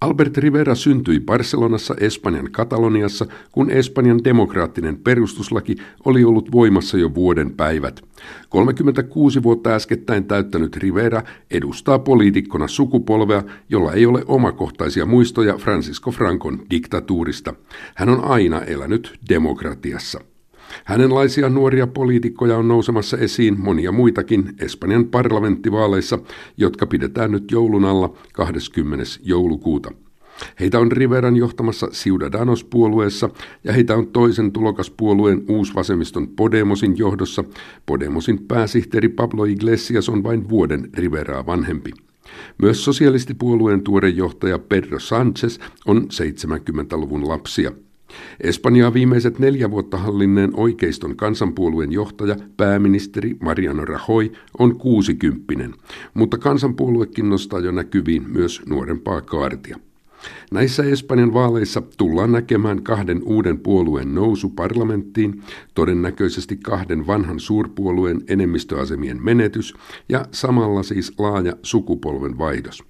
Albert Rivera syntyi Barcelonassa Espanjan Kataloniassa, kun Espanjan demokraattinen perustuslaki oli ollut voimassa jo vuoden päivät. 36 vuotta äskettäin täyttänyt Rivera edustaa poliitikkona sukupolvea, jolla ei ole omakohtaisia muistoja Francisco Francon diktatuurista. Hän on aina elänyt demokratiassa. Hänenlaisia nuoria poliitikkoja on nousemassa esiin monia muitakin Espanjan parlamenttivaaleissa, jotka pidetään nyt joulun alla 20. joulukuuta. Heitä on Riveran johtamassa Ciudadanos-puolueessa ja heitä on toisen tulokaspuolueen uusvasemmiston Podemosin johdossa. Podemosin pääsihteeri Pablo Iglesias on vain vuoden Riveraa vanhempi. Myös sosialistipuolueen tuore johtaja Pedro Sánchez on 70-luvun lapsia – Espanjaa viimeiset neljä vuotta hallinneen oikeiston kansanpuolueen johtaja, pääministeri Mariano Rajoy, on kuusikymppinen, mutta kansanpuoluekin nostaa jo näkyviin myös nuorempaa kaartia. Näissä Espanjan vaaleissa tullaan näkemään kahden uuden puolueen nousu parlamenttiin, todennäköisesti kahden vanhan suurpuolueen enemmistöasemien menetys ja samalla siis laaja sukupolven vaihdos.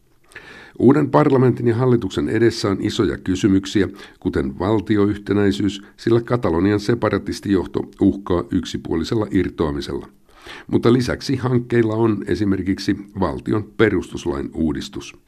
Uuden parlamentin ja hallituksen edessä on isoja kysymyksiä, kuten valtioyhtenäisyys, sillä Katalonian separatistijohto uhkaa yksipuolisella irtoamisella. Mutta lisäksi hankkeilla on esimerkiksi valtion perustuslain uudistus.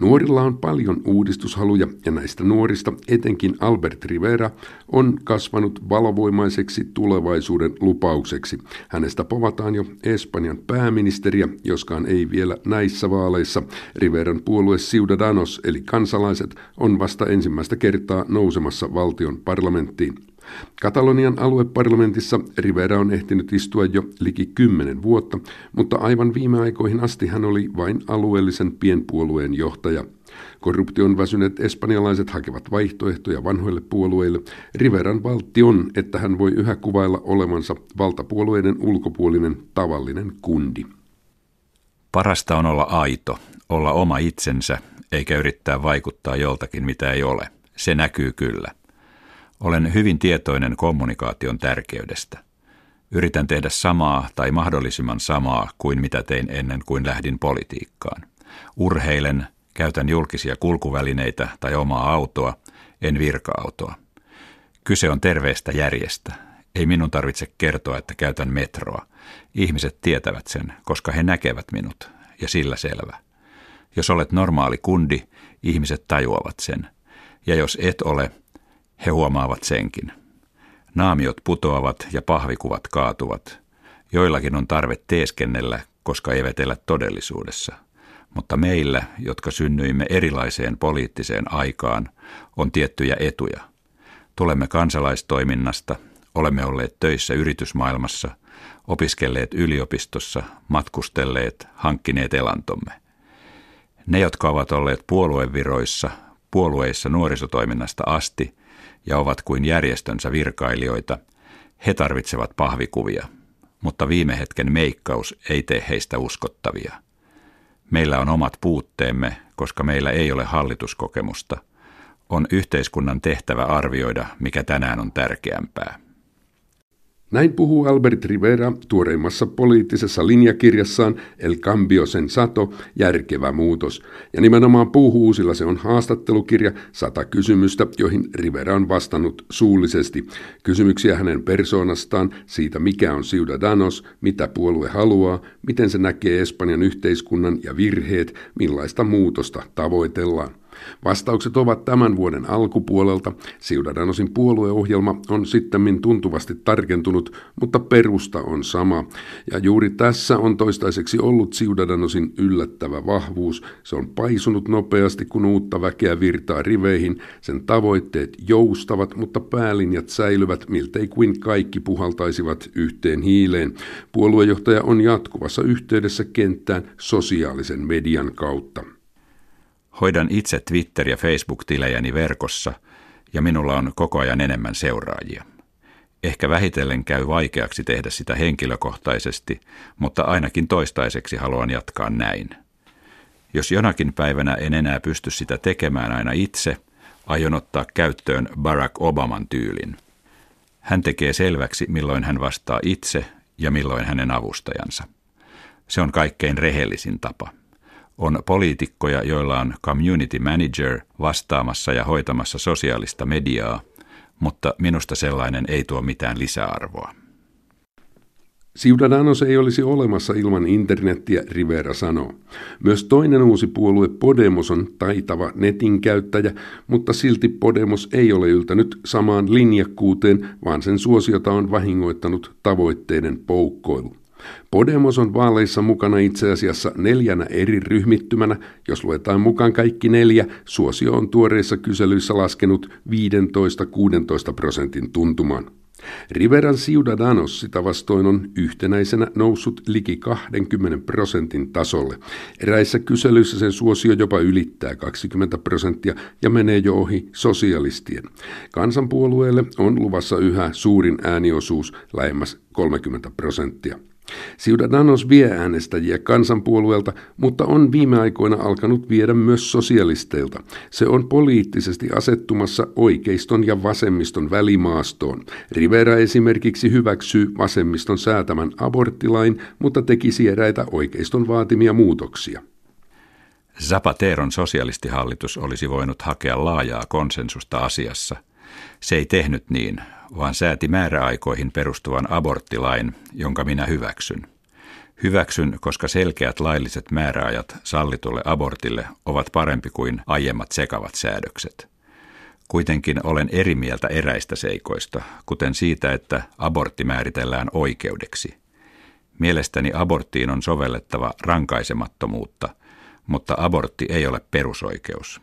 Nuorilla on paljon uudistushaluja ja näistä nuorista etenkin Albert Rivera on kasvanut valovoimaiseksi tulevaisuuden lupaukseksi. Hänestä povataan jo Espanjan pääministeriä, joskaan ei vielä näissä vaaleissa. Riveran puolue Ciudadanos eli kansalaiset on vasta ensimmäistä kertaa nousemassa valtion parlamenttiin. Katalonian alueparlamentissa Rivera on ehtinyt istua jo liki kymmenen vuotta, mutta aivan viime aikoihin asti hän oli vain alueellisen pienpuolueen johtaja. Korruption väsyneet espanjalaiset hakevat vaihtoehtoja vanhoille puolueille. Riveran valtti on, että hän voi yhä kuvailla olevansa valtapuolueiden ulkopuolinen tavallinen kundi. Parasta on olla aito, olla oma itsensä, eikä yrittää vaikuttaa joltakin, mitä ei ole. Se näkyy kyllä. Olen hyvin tietoinen kommunikaation tärkeydestä. Yritän tehdä samaa tai mahdollisimman samaa kuin mitä tein ennen kuin lähdin politiikkaan. Urheilen, käytän julkisia kulkuvälineitä tai omaa autoa, en virka-autoa. Kyse on terveestä järjestä. Ei minun tarvitse kertoa, että käytän metroa. Ihmiset tietävät sen, koska he näkevät minut, ja sillä selvä. Jos olet normaali kundi, ihmiset tajuavat sen. Ja jos et ole, he huomaavat senkin. Naamiot putoavat ja pahvikuvat kaatuvat. Joillakin on tarve teeskennellä, koska eivät elä todellisuudessa. Mutta meillä, jotka synnyimme erilaiseen poliittiseen aikaan, on tiettyjä etuja. Tulemme kansalaistoiminnasta, olemme olleet töissä yritysmaailmassa, opiskelleet yliopistossa, matkustelleet, hankkineet elantomme. Ne, jotka ovat olleet puolueviroissa, puolueissa nuorisotoiminnasta asti – ja ovat kuin järjestönsä virkailijoita, he tarvitsevat pahvikuvia, mutta viime hetken meikkaus ei tee heistä uskottavia. Meillä on omat puutteemme, koska meillä ei ole hallituskokemusta. On yhteiskunnan tehtävä arvioida, mikä tänään on tärkeämpää. Näin puhuu Albert Rivera tuoreimmassa poliittisessa linjakirjassaan El Cambio Sensato, järkevä muutos. Ja nimenomaan puhuu, sillä se on haastattelukirja sata kysymystä, joihin Rivera on vastannut suullisesti. Kysymyksiä hänen persoonastaan, siitä mikä on Ciudadanos, mitä puolue haluaa, miten se näkee Espanjan yhteiskunnan ja virheet, millaista muutosta tavoitellaan. Vastaukset ovat tämän vuoden alkupuolelta. Ciudadanosin puolueohjelma on sittemmin tuntuvasti tarkentunut, mutta perusta on sama. Ja juuri tässä on toistaiseksi ollut Ciudadanosin yllättävä vahvuus. Se on paisunut nopeasti, kun uutta väkeä virtaa riveihin. Sen tavoitteet joustavat, mutta päälinjat säilyvät, miltei kuin kaikki puhaltaisivat yhteen hiileen. Puoluejohtaja on jatkuvassa yhteydessä kenttään sosiaalisen median kautta. Hoidan itse Twitter- ja Facebook-tilejäni verkossa ja minulla on koko ajan enemmän seuraajia. Ehkä vähitellen käy vaikeaksi tehdä sitä henkilökohtaisesti, mutta ainakin toistaiseksi haluan jatkaa näin. Jos jonakin päivänä en enää pysty sitä tekemään aina itse, aion ottaa käyttöön Barack Obaman tyylin. Hän tekee selväksi, milloin hän vastaa itse ja milloin hänen avustajansa. Se on kaikkein rehellisin tapa. On poliitikkoja, joilla on community manager vastaamassa ja hoitamassa sosiaalista mediaa, mutta minusta sellainen ei tuo mitään lisäarvoa. Ciudadanos ei olisi olemassa ilman internettiä, Rivera sanoo. Myös toinen uusi puolue Podemos on taitava netin käyttäjä, mutta silti Podemos ei ole yltänyt samaan linjakkuuteen, vaan sen suosiota on vahingoittanut tavoitteiden poukkoilu. Podemos on vaaleissa mukana itse asiassa neljänä eri ryhmittymänä. Jos luetaan mukaan kaikki neljä, suosio on tuoreissa kyselyissä laskenut 15-16 prosentin tuntumaan. Riveran Ciudadanos sitä vastoin on yhtenäisenä noussut liki 20 prosentin tasolle. Eräissä kyselyissä sen suosio jopa ylittää 20 prosenttia ja menee jo ohi sosialistien. Kansanpuolueelle on luvassa yhä suurin ääniosuus lähemmäs 30 prosenttia. Ciudadanos vie äänestäjiä kansanpuolueelta, mutta on viime aikoina alkanut viedä myös sosialisteilta. Se on poliittisesti asettumassa oikeiston ja vasemmiston välimaastoon. Rivera esimerkiksi hyväksyy vasemmiston säätämän aborttilain, mutta tekisi eräitä oikeiston vaatimia muutoksia. Zapateron sosialistihallitus olisi voinut hakea laajaa konsensusta asiassa. Se ei tehnyt niin, vaan sääti määräaikoihin perustuvan aborttilain, jonka minä hyväksyn. Hyväksyn, koska selkeät lailliset määräajat sallitulle abortille ovat parempi kuin aiemmat sekavat säädökset. Kuitenkin olen eri mieltä eräistä seikoista, kuten siitä, että abortti määritellään oikeudeksi. Mielestäni aborttiin on sovellettava rankaisemattomuutta, mutta abortti ei ole perusoikeus.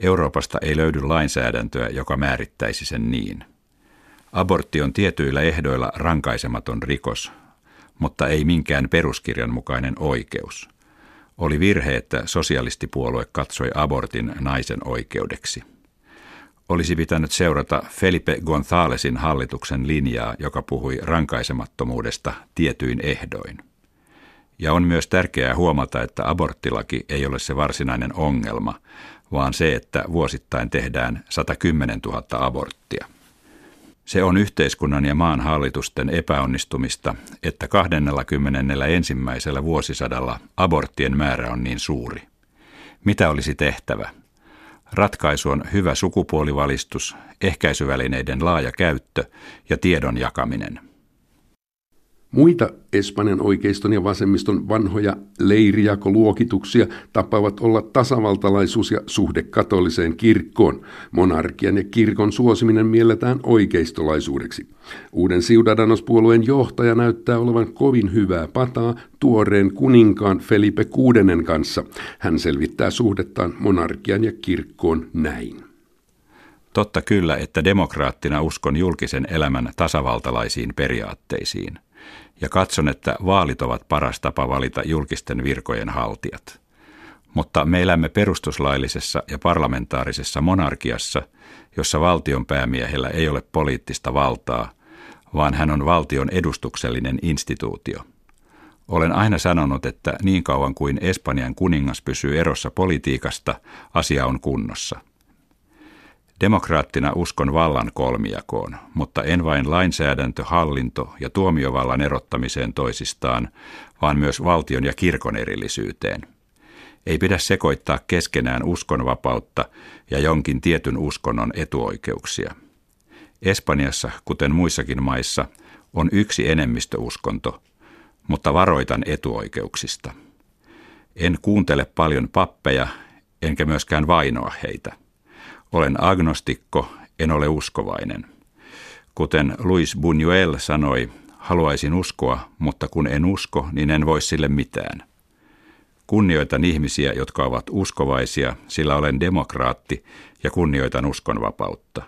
Euroopasta ei löydy lainsäädäntöä, joka määrittäisi sen niin. Abortti on tietyillä ehdoilla rankaisematon rikos, mutta ei minkään peruskirjan mukainen oikeus. Oli virhe, että sosialistipuolue katsoi abortin naisen oikeudeksi. Olisi pitänyt seurata Felipe Gonzalesin hallituksen linjaa, joka puhui rankaisemattomuudesta tietyin ehdoin. Ja on myös tärkeää huomata, että aborttilaki ei ole se varsinainen ongelma, vaan se, että vuosittain tehdään 110 000 aborttia. Se on yhteiskunnan ja maan hallitusten epäonnistumista, että 21. vuosisadalla aborttien määrä on niin suuri. Mitä olisi tehtävä? Ratkaisu on hyvä sukupuolivalistus, ehkäisyvälineiden laaja käyttö ja tiedon jakaminen. Muita Espanjan oikeiston ja vasemmiston vanhoja leirijakoluokituksia tapaavat olla tasavaltalaisuus ja suhde katoliseen kirkkoon. Monarkian ja kirkon suosiminen mielletään oikeistolaisuudeksi. Uuden Ciudadanos-puolueen johtaja näyttää olevan kovin hyvää pataa tuoreen kuninkaan Felipe VI kanssa. Hän selvittää suhdettaan monarkian ja kirkkoon näin. Totta kyllä, että demokraattina uskon julkisen elämän tasavaltalaisiin periaatteisiin – ja katson, että vaalit ovat paras tapa valita julkisten virkojen haltijat. Mutta me elämme perustuslaillisessa ja parlamentaarisessa monarkiassa, jossa valtion päämiehellä ei ole poliittista valtaa, vaan hän on valtion edustuksellinen instituutio. Olen aina sanonut, että niin kauan kuin Espanjan kuningas pysyy erossa politiikasta, asia on kunnossa – Demokraattina uskon vallan kolmijakoon, mutta en vain lainsäädäntö, hallinto ja tuomiovallan erottamiseen toisistaan, vaan myös valtion ja kirkon erillisyyteen. Ei pidä sekoittaa keskenään uskonvapautta ja jonkin tietyn uskonnon etuoikeuksia. Espanjassa, kuten muissakin maissa, on yksi enemmistöuskonto, mutta varoitan etuoikeuksista. En kuuntele paljon pappeja, enkä myöskään vainoa heitä – olen agnostikko, en ole uskovainen. Kuten Luis Buñuel sanoi, haluaisin uskoa, mutta kun en usko, niin en voi sille mitään. Kunnioitan ihmisiä, jotka ovat uskovaisia, sillä olen demokraatti ja kunnioitan uskonvapautta.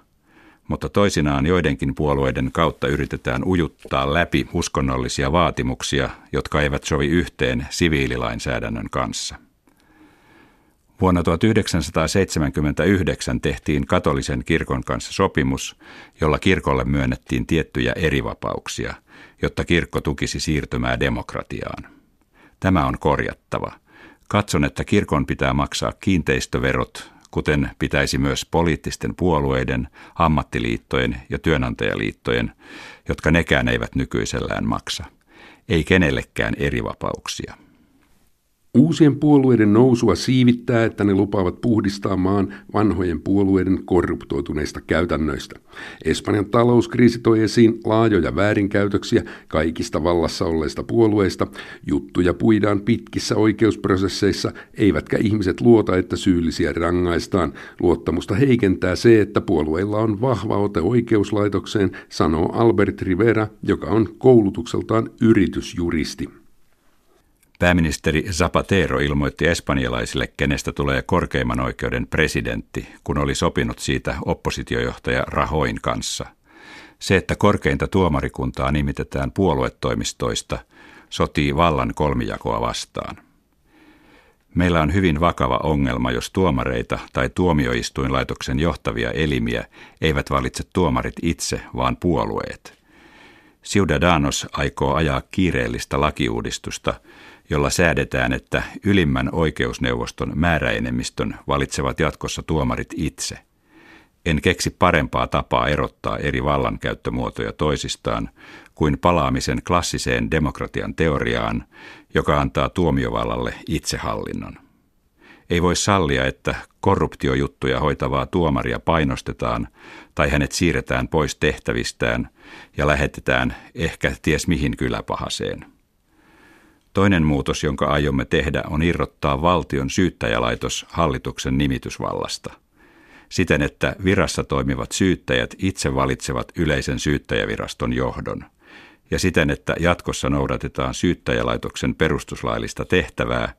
Mutta toisinaan joidenkin puolueiden kautta yritetään ujuttaa läpi uskonnollisia vaatimuksia, jotka eivät sovi yhteen siviililainsäädännön kanssa. Vuonna 1979 tehtiin katolisen kirkon kanssa sopimus, jolla kirkolle myönnettiin tiettyjä erivapauksia, jotta kirkko tukisi siirtymää demokratiaan. Tämä on korjattava. Katson, että kirkon pitää maksaa kiinteistöverot, kuten pitäisi myös poliittisten puolueiden, ammattiliittojen ja työnantajaliittojen, jotka nekään eivät nykyisellään maksa. Ei kenellekään erivapauksia. Uusien puolueiden nousua siivittää, että ne lupaavat puhdistaa maan vanhojen puolueiden korruptoituneista käytännöistä. Espanjan talouskriisi toi esiin laajoja väärinkäytöksiä kaikista vallassa olleista puolueista. Juttuja puidaan pitkissä oikeusprosesseissa, eivätkä ihmiset luota, että syyllisiä rangaistaan. Luottamusta heikentää se, että puolueilla on vahva ote oikeuslaitokseen, sanoo Albert Rivera, joka on koulutukseltaan yritysjuristi. Pääministeri Zapatero ilmoitti espanjalaisille, kenestä tulee korkeimman oikeuden presidentti, kun oli sopinut siitä oppositiojohtaja Rahoin kanssa. Se, että korkeinta tuomarikuntaa nimitetään puoluetoimistoista, sotii vallan kolmijakoa vastaan. Meillä on hyvin vakava ongelma, jos tuomareita tai tuomioistuinlaitoksen johtavia elimiä eivät valitse tuomarit itse, vaan puolueet. Ciudadanos aikoo ajaa kiireellistä lakiuudistusta, jolla säädetään, että ylimmän oikeusneuvoston määräenemmistön valitsevat jatkossa tuomarit itse. En keksi parempaa tapaa erottaa eri vallankäyttömuotoja toisistaan kuin palaamisen klassiseen demokratian teoriaan, joka antaa tuomiovallalle itsehallinnon. Ei voi sallia, että korruptiojuttuja hoitavaa tuomaria painostetaan tai hänet siirretään pois tehtävistään ja lähetetään ehkä ties mihin kyläpahaseen – Toinen muutos, jonka aiomme tehdä, on irrottaa valtion syyttäjälaitos hallituksen nimitysvallasta. Siten, että virassa toimivat syyttäjät itse valitsevat yleisen syyttäjäviraston johdon. Ja siten, että jatkossa noudatetaan syyttäjälaitoksen perustuslaillista tehtävää,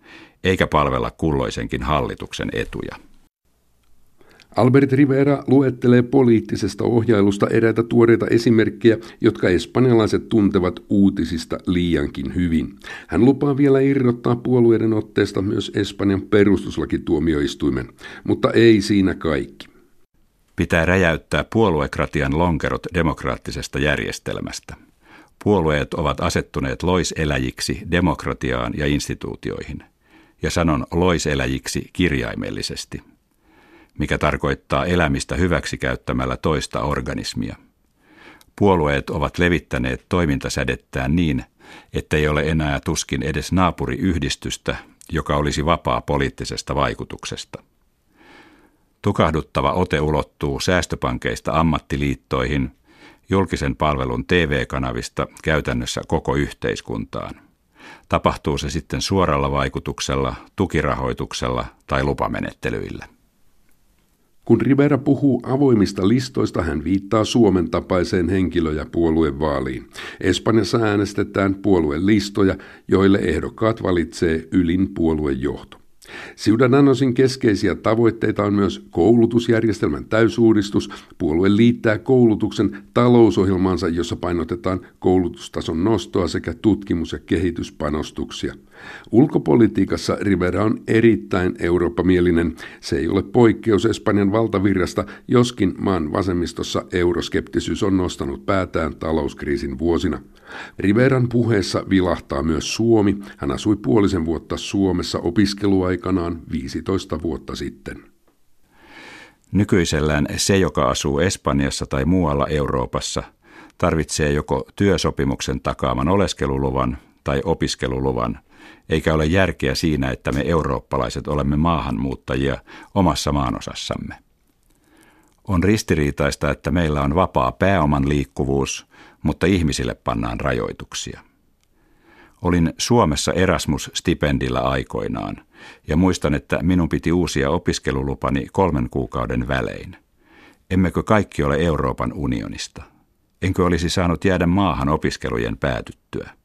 eikä palvella kulloisenkin hallituksen etuja. Albert Rivera luettelee poliittisesta ohjailusta eräitä tuoreita esimerkkejä, jotka espanjalaiset tuntevat uutisista liiankin hyvin. Hän lupaa vielä irrottaa puolueiden otteesta myös Espanjan perustuslakituomioistuimen, mutta ei siinä kaikki. Pitää räjäyttää puoluekratian lonkerot demokraattisesta järjestelmästä. Puolueet ovat asettuneet loiseläjiksi demokratiaan ja instituutioihin. Ja sanon loiseläjiksi kirjaimellisesti – mikä tarkoittaa elämistä hyväksikäyttämällä toista organismia. Puolueet ovat levittäneet toimintasädettään niin, ettei ole enää tuskin edes naapuriyhdistystä, joka olisi vapaa poliittisesta vaikutuksesta. Tukahduttava ote ulottuu säästöpankeista ammattiliittoihin, julkisen palvelun TV-kanavista käytännössä koko yhteiskuntaan. Tapahtuu se sitten suoralla vaikutuksella, tukirahoituksella tai lupamenettelyillä. Kun Rivera puhuu avoimista listoista, hän viittaa Suomen tapaiseen henkilö- ja puoluevaaliin. Espanjassa äänestetään puoluelistoja, joille ehdokkaat valitsee ylin puoluejohto. Ciudadanosin keskeisiä tavoitteita on myös koulutusjärjestelmän täysuudistus. Puolue liittää koulutuksen talousohjelmaansa, jossa painotetaan koulutustason nostoa sekä tutkimus- ja kehityspanostuksia. Ulkopolitiikassa Rivera on erittäin eurooppamielinen. Se ei ole poikkeus Espanjan valtavirrasta, joskin maan vasemmistossa euroskeptisyys on nostanut päätään talouskriisin vuosina. Riveran puheessa vilahtaa myös Suomi. Hän asui puolisen vuotta Suomessa opiskeluaikanaan 15 vuotta sitten. Nykyisellään se, joka asuu Espanjassa tai muualla Euroopassa, tarvitsee joko työsopimuksen takaaman oleskeluluvan tai opiskeluluvan, eikä ole järkeä siinä, että me eurooppalaiset olemme maahanmuuttajia omassa maanosassamme. On ristiriitaista, että meillä on vapaa pääoman liikkuvuus, mutta ihmisille pannaan rajoituksia. Olin Suomessa Erasmus-stipendillä aikoinaan ja muistan, että minun piti uusia opiskelulupani kolmen kuukauden välein. Emmekö kaikki ole Euroopan unionista? Enkö olisi saanut jäädä maahan opiskelujen päätyttyä?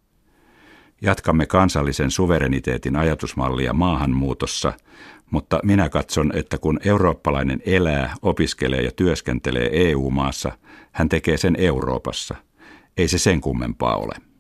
Jatkamme kansallisen suvereniteetin ajatusmallia maahanmuutossa, mutta minä katson, että kun eurooppalainen elää, opiskelee ja työskentelee EU-maassa, hän tekee sen Euroopassa. Ei se sen kummempaa ole.